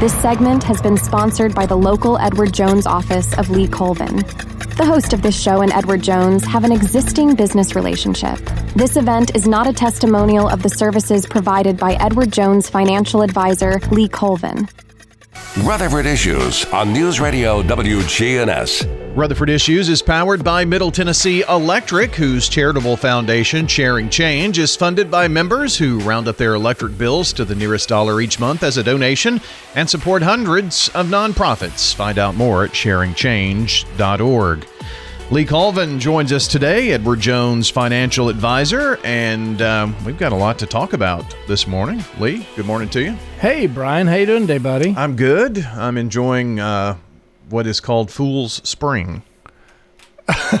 This segment has been sponsored by the local Edward Jones office of Lee Colvin. The host of this show and Edward Jones have an existing business relationship. This event is not a testimonial of the services provided by Edward Jones financial advisor Lee Colvin. Rutherford Issues on News Radio WGNS. Rutherford Issues is powered by Middle Tennessee Electric, whose charitable foundation, Sharing Change, is funded by members who round up their electric bills to the nearest dollar each month as a donation and support hundreds of nonprofits. Find out more at sharingchange.org. Lee Colvin joins us today, Edward Jones financial advisor, and um, we've got a lot to talk about this morning. Lee, good morning to you. Hey, Brian, how you doing today, buddy? I'm good. I'm enjoying uh, what is called Fool's Spring.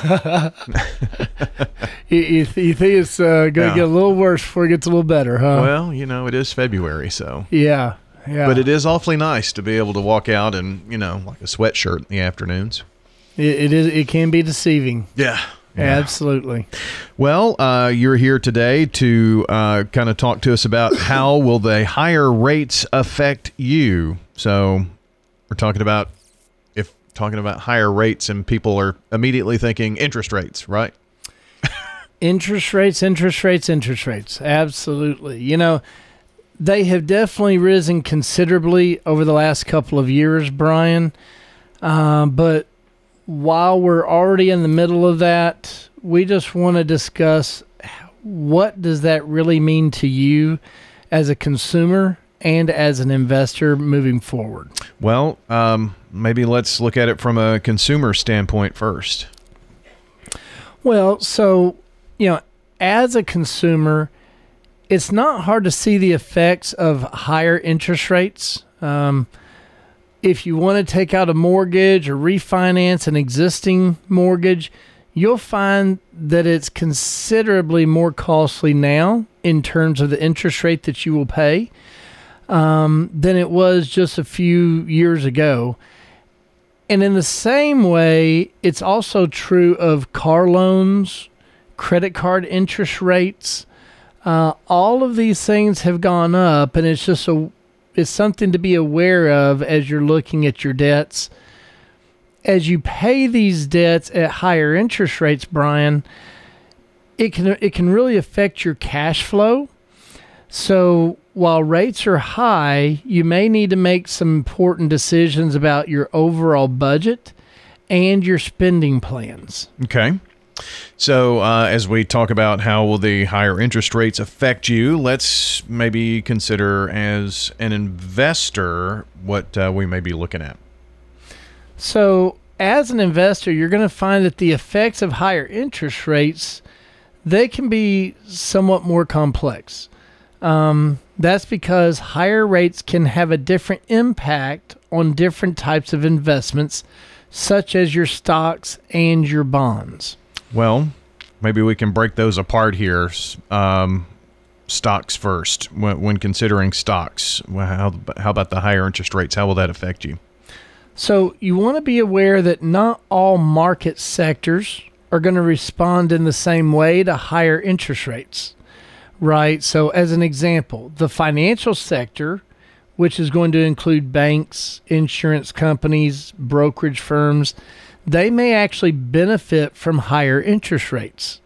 you, you, you, think it's uh, going to Yeah. get a little worse before it gets a little better, huh? Well, you know, it is February, so. yeah, yeah. But it is awfully nice to be able to walk out in, you know, like a sweatshirt in the afternoons. It, it is. It can be deceiving. Yeah. Absolutely. Well, uh, you're here today to uh, kind of talk to us about how will the higher rates affect you. So we're talking about if talking about higher rates and people are immediately thinking interest rates, right? Interest rates, interest rates, interest rates. Absolutely. You know, they have definitely risen considerably over the last couple of years, Brian. Uh, but while we're already in the middle of that, we just want to discuss what does that really mean to you as a consumer and as an investor moving forward. Well, um, maybe let's look at it from a consumer standpoint first. Well, so, you know, as a consumer, it's not hard to see the effects of higher interest rates. Um, if you want to take out a mortgage or refinance an existing mortgage, you'll find that it's considerably more costly now in terms of the interest rate that you will pay um, than it was just a few years ago. And in the same way, it's also true of car loans, credit card interest rates. Uh, all of these things have gone up, and it's just a it's something to be aware of as you're looking at your debts. As you pay these debts at higher interest rates, Brian, it can it can really affect your cash flow. So while rates are high, you may need to make some important decisions about your overall budget and your spending plans. Okay. So, uh, as we talk about how will the higher interest rates affect you, let's maybe consider as an investor what uh, we may be looking at. So, as an investor, you're going to find that the effects of higher interest rates they can be somewhat more complex. Um, that's because higher rates can have a different impact on different types of investments, such as your stocks and your bonds. Well, maybe we can break those apart here. Um, stocks first. When, when considering stocks, how, how about the higher interest rates? How will that affect you? So you want to be aware that not all market sectors are going to respond in the same way to higher interest rates. Right? So as an example, the financial sector, which is going to include banks, insurance companies, brokerage firms, they may actually benefit from higher interest rates.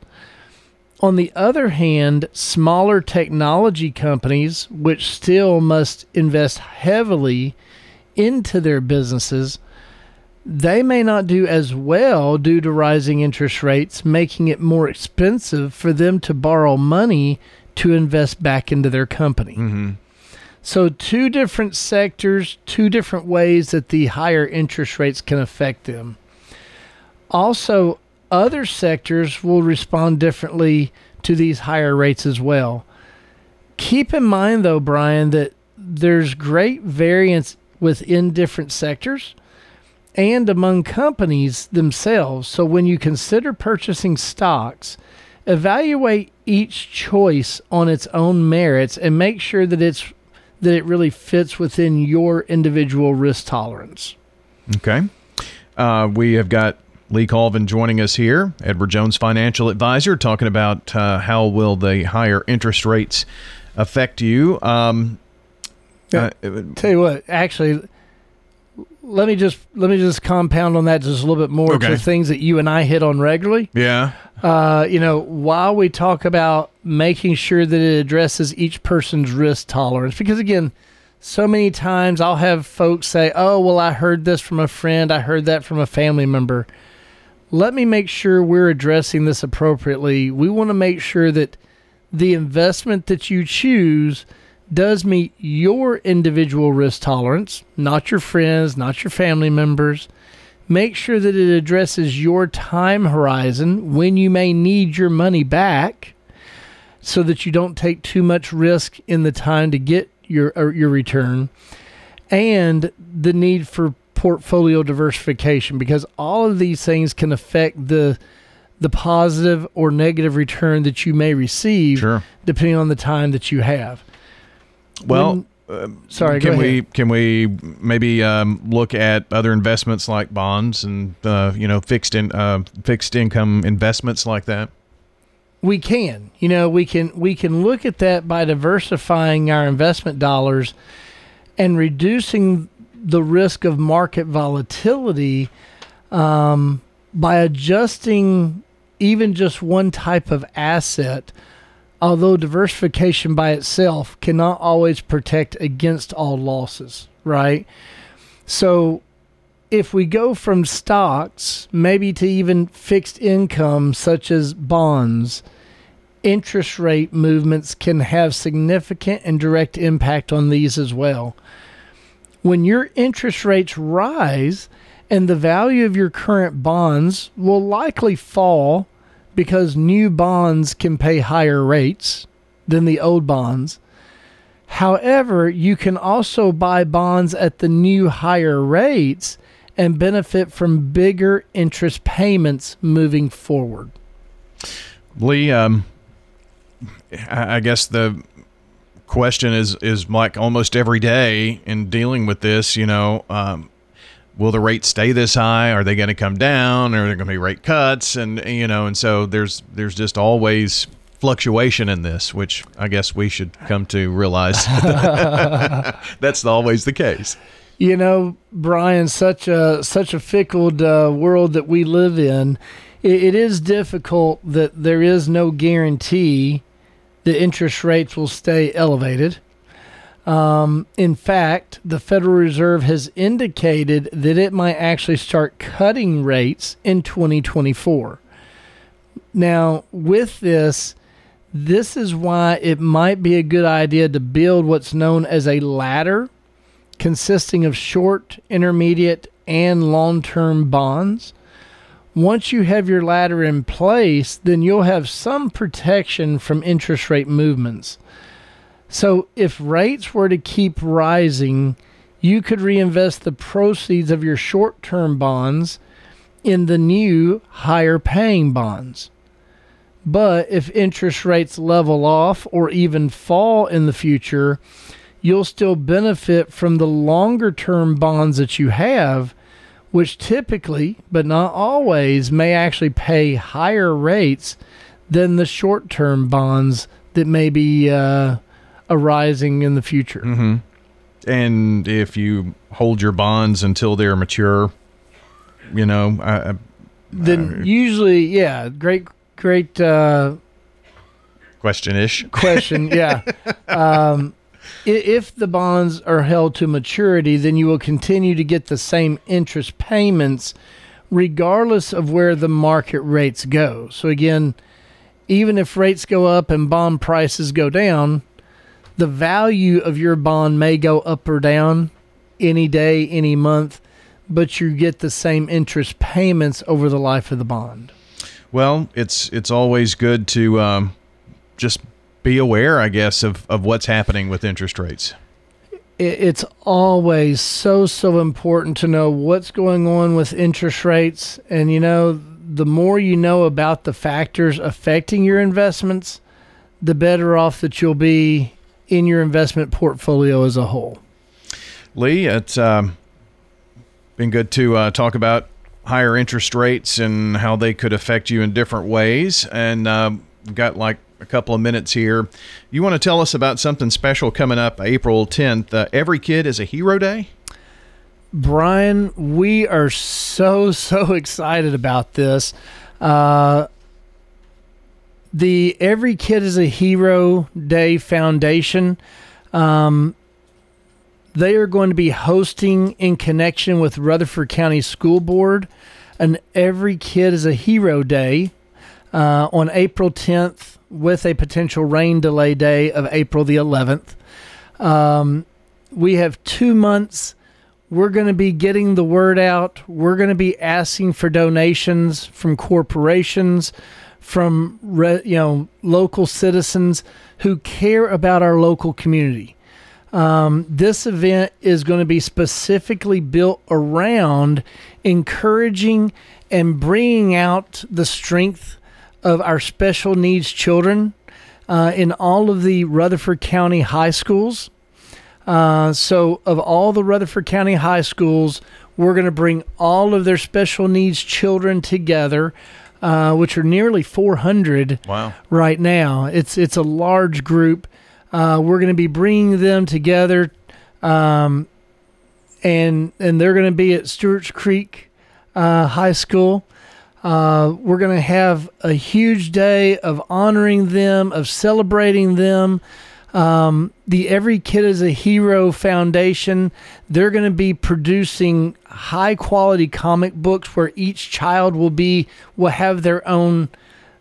On the other hand, smaller technology companies, which still must invest heavily into their businesses, they may not do as well due to rising interest rates, making it more expensive for them to borrow money to invest back into their company. Mm-hmm. So, two different sectors, two different ways that the higher interest rates can affect them. Also, other sectors will respond differently to these higher rates as well. Keep in mind, though, Brian, that there's great variance within different sectors and among companies themselves. So, when you consider purchasing stocks, evaluate each choice on its own merits and make sure that it's that it really fits within your individual risk tolerance. Okay. Uh, we have got Lee Colvin joining us here, Edward Jones financial advisor, talking about uh, how will the higher interest rates affect you. Um, Yeah. Uh, would- Tell you what, actually, let me just let me just compound on that just a little bit more Okay. to things that you and I hit on regularly. yeah. Uh, you know, while we talk about making sure that it addresses each person's risk tolerance, because again, so many times I'll have folks say, "Oh, well, I heard this from a friend. I heard that from a family member." Let me make sure we're addressing this appropriately. We want to make sure that the investment that you choose does meet your individual risk tolerance, not your friends, not your family members. Make sure that it addresses your time horizon when you may need your money back so that you don't take too much risk in the time to get your your return and the need for portfolio diversification because all of these things can affect the the positive or negative return that you may receive Sure. depending on the time that you have. Well, When- sorry, can go we can we maybe um, look at other investments like bonds and uh, you know fixed in uh, fixed income investments like that? we can you know we can we can look at that by diversifying our investment dollars and reducing the risk of market volatility um, by adjusting even just one type of asset although diversification by itself cannot always protect against all losses right? So if we go from stocks maybe to even fixed income such as bonds interest rate movements can have significant and direct impact on these as well when your interest rates rise and the value of your current bonds will likely fall because new bonds can pay higher rates than the old bonds However, you can also buy bonds at the new higher rates and benefit from bigger interest payments moving forward. Lee, um, I guess the question is is like almost every day in dealing with this. You know, um, will the rates stay this high? Are they going to come down? Are there going to be rate cuts? And you know, and so there's there's just always fluctuation in this, which I guess we should come to realize that's always the case. You know, Brian, such a such a fickle uh, world that we live in. It, it is difficult that there is no guarantee that interest rates will stay elevated. Um, in fact, the Federal Reserve has indicated that it might actually start cutting rates in 2024. Now, with this, this is why it might be a good idea to build what's known as a ladder consisting of short, intermediate, and long term bonds. Once you have your ladder in place, then you'll have some protection from interest rate movements. So, if rates were to keep rising, you could reinvest the proceeds of your short term bonds in the new higher paying bonds. But if interest rates level off or even fall in the future, you'll still benefit from the longer term bonds that you have, which typically, but not always, may actually pay higher rates than the short term bonds that may be uh, arising in the future. Mm-hmm. And if you hold your bonds until they're mature, you know, I, I- Then usually, yeah, great, great uh, question ish. question. yeah. Um, i- if the bonds are held to maturity, then you will continue to get the same interest payments regardless of where the market rates go. So, again, even if rates go up and bond prices go down, the value of your bond may go up or down any day, any month, but you get the same interest payments over the life of the bond. Well, it's it's always good to um, just be aware, I guess, of, of what's happening with interest rates. it's always so so important to know what's going on with interest rates and you know the more you know about the factors affecting your investments the better off that you'll be in your investment portfolio as a whole Lee, it's um, been good to uh, talk about higher interest rates and how they could affect you in different ways. And um, got like a couple of minutes here. You want to tell us about something special coming up April 10th? Uh, Every Kid is a Hero Day? Brian, we are so, so excited about this. Uh, the Every Kid is a Hero Day Foundation, um, they are going to be hosting in connection with Rutherford County School Board an Every Kid is a Hero Day uh, on April 10th with a potential rain delay day of April the 11th. Um, we have two months we're going to be getting the word out. We're going to be asking for donations from corporations, from you know local citizens who care about our local community. Um, this event is going to be specifically built around encouraging and bringing out the strength of our special needs children uh, in all of the Rutherford County high schools. Uh, so, of all the Rutherford County high schools, we're going to bring all of their special needs children together, uh, which are nearly 400 wow. right now. It's it's a large group. Uh, we're going to be bringing them together, um, and and they're going to be at Stewart's Creek uh, High School. Uh, we're going to have a huge day of honoring them, of celebrating them. Um, the Every Kid is a Hero Foundation, they're going to be producing high quality comic books where each child will be will have their own.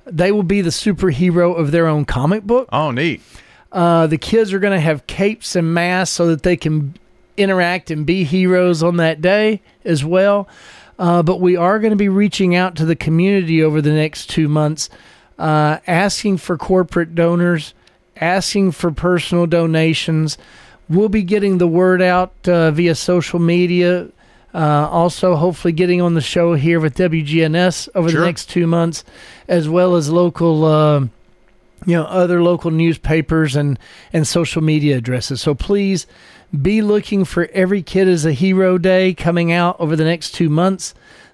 They will be the superhero of their own comic book. Oh, neat. Uh, the kids are going to have capes and masks so that they can interact and be heroes on that day as well. Uh, but we are going to be reaching out to the community over the next two months, uh, asking for corporate donors asking for personal donations. We'll be getting the word out uh, via social media. Uh, also, hopefully, getting on the show here with WGNS over sure. the next two months, as well as local, uh, you know, other local newspapers and and social media addresses. So please be looking for Every Kid is a Hero Day coming out over the next two months.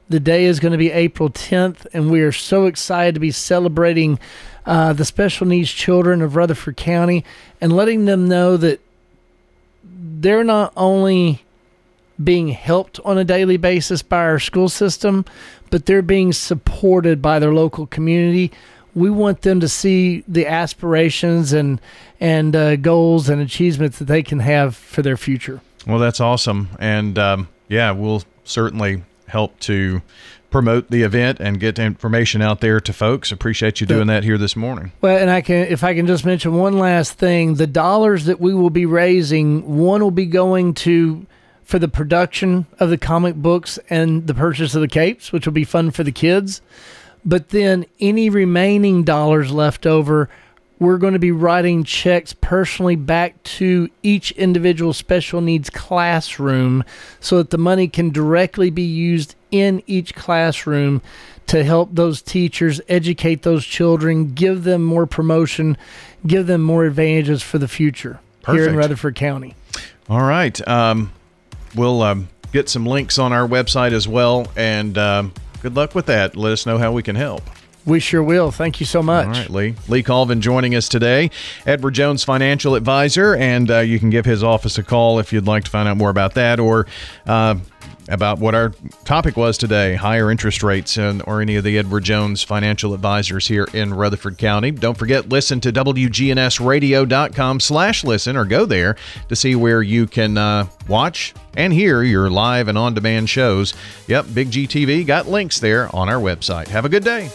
The day is going to be April 10th, and we are so excited to be celebrating uh, the special needs children of Rutherford County and letting them know that they're not only being helped on a daily basis by our school system, but they're being supported by their local community. We want them to see the aspirations and and uh, goals and achievements that they can have for their future. Well, that's awesome, and um, yeah, we'll certainly help to promote the event and get information out there to folks. Appreciate you doing that here this morning. Well, and I can, if I can just mention one last thing, the dollars that we will be raising, one will be going to for the production of the comic books and the purchase of the capes, which will be fun for the kids. But then any remaining dollars left over we're going to be writing checks personally back to each individual special needs classroom so that the money can directly be used in each classroom to help those teachers educate those children, give them more promotion, give them more advantages for the future Perfect. here in Rutherford County. All right. Um, we'll um, get some links on our website as well. And um, good luck with that. Let us know how we can help. We sure will. Thank you so much. All right, Lee. Lee Colvin joining us today, Edward Jones financial advisor, and uh, you can give his office a call if you'd like to find out more about that or. Uh, about what our topic was today higher interest rates and or any of the Edward Jones financial advisors here in Rutherford County. Don't forget, listen to WGNSradio.com slash listen or go there to see where you can uh, watch and hear your live and on demand shows. Yep, Big GTV got links there on our website. Have a good day.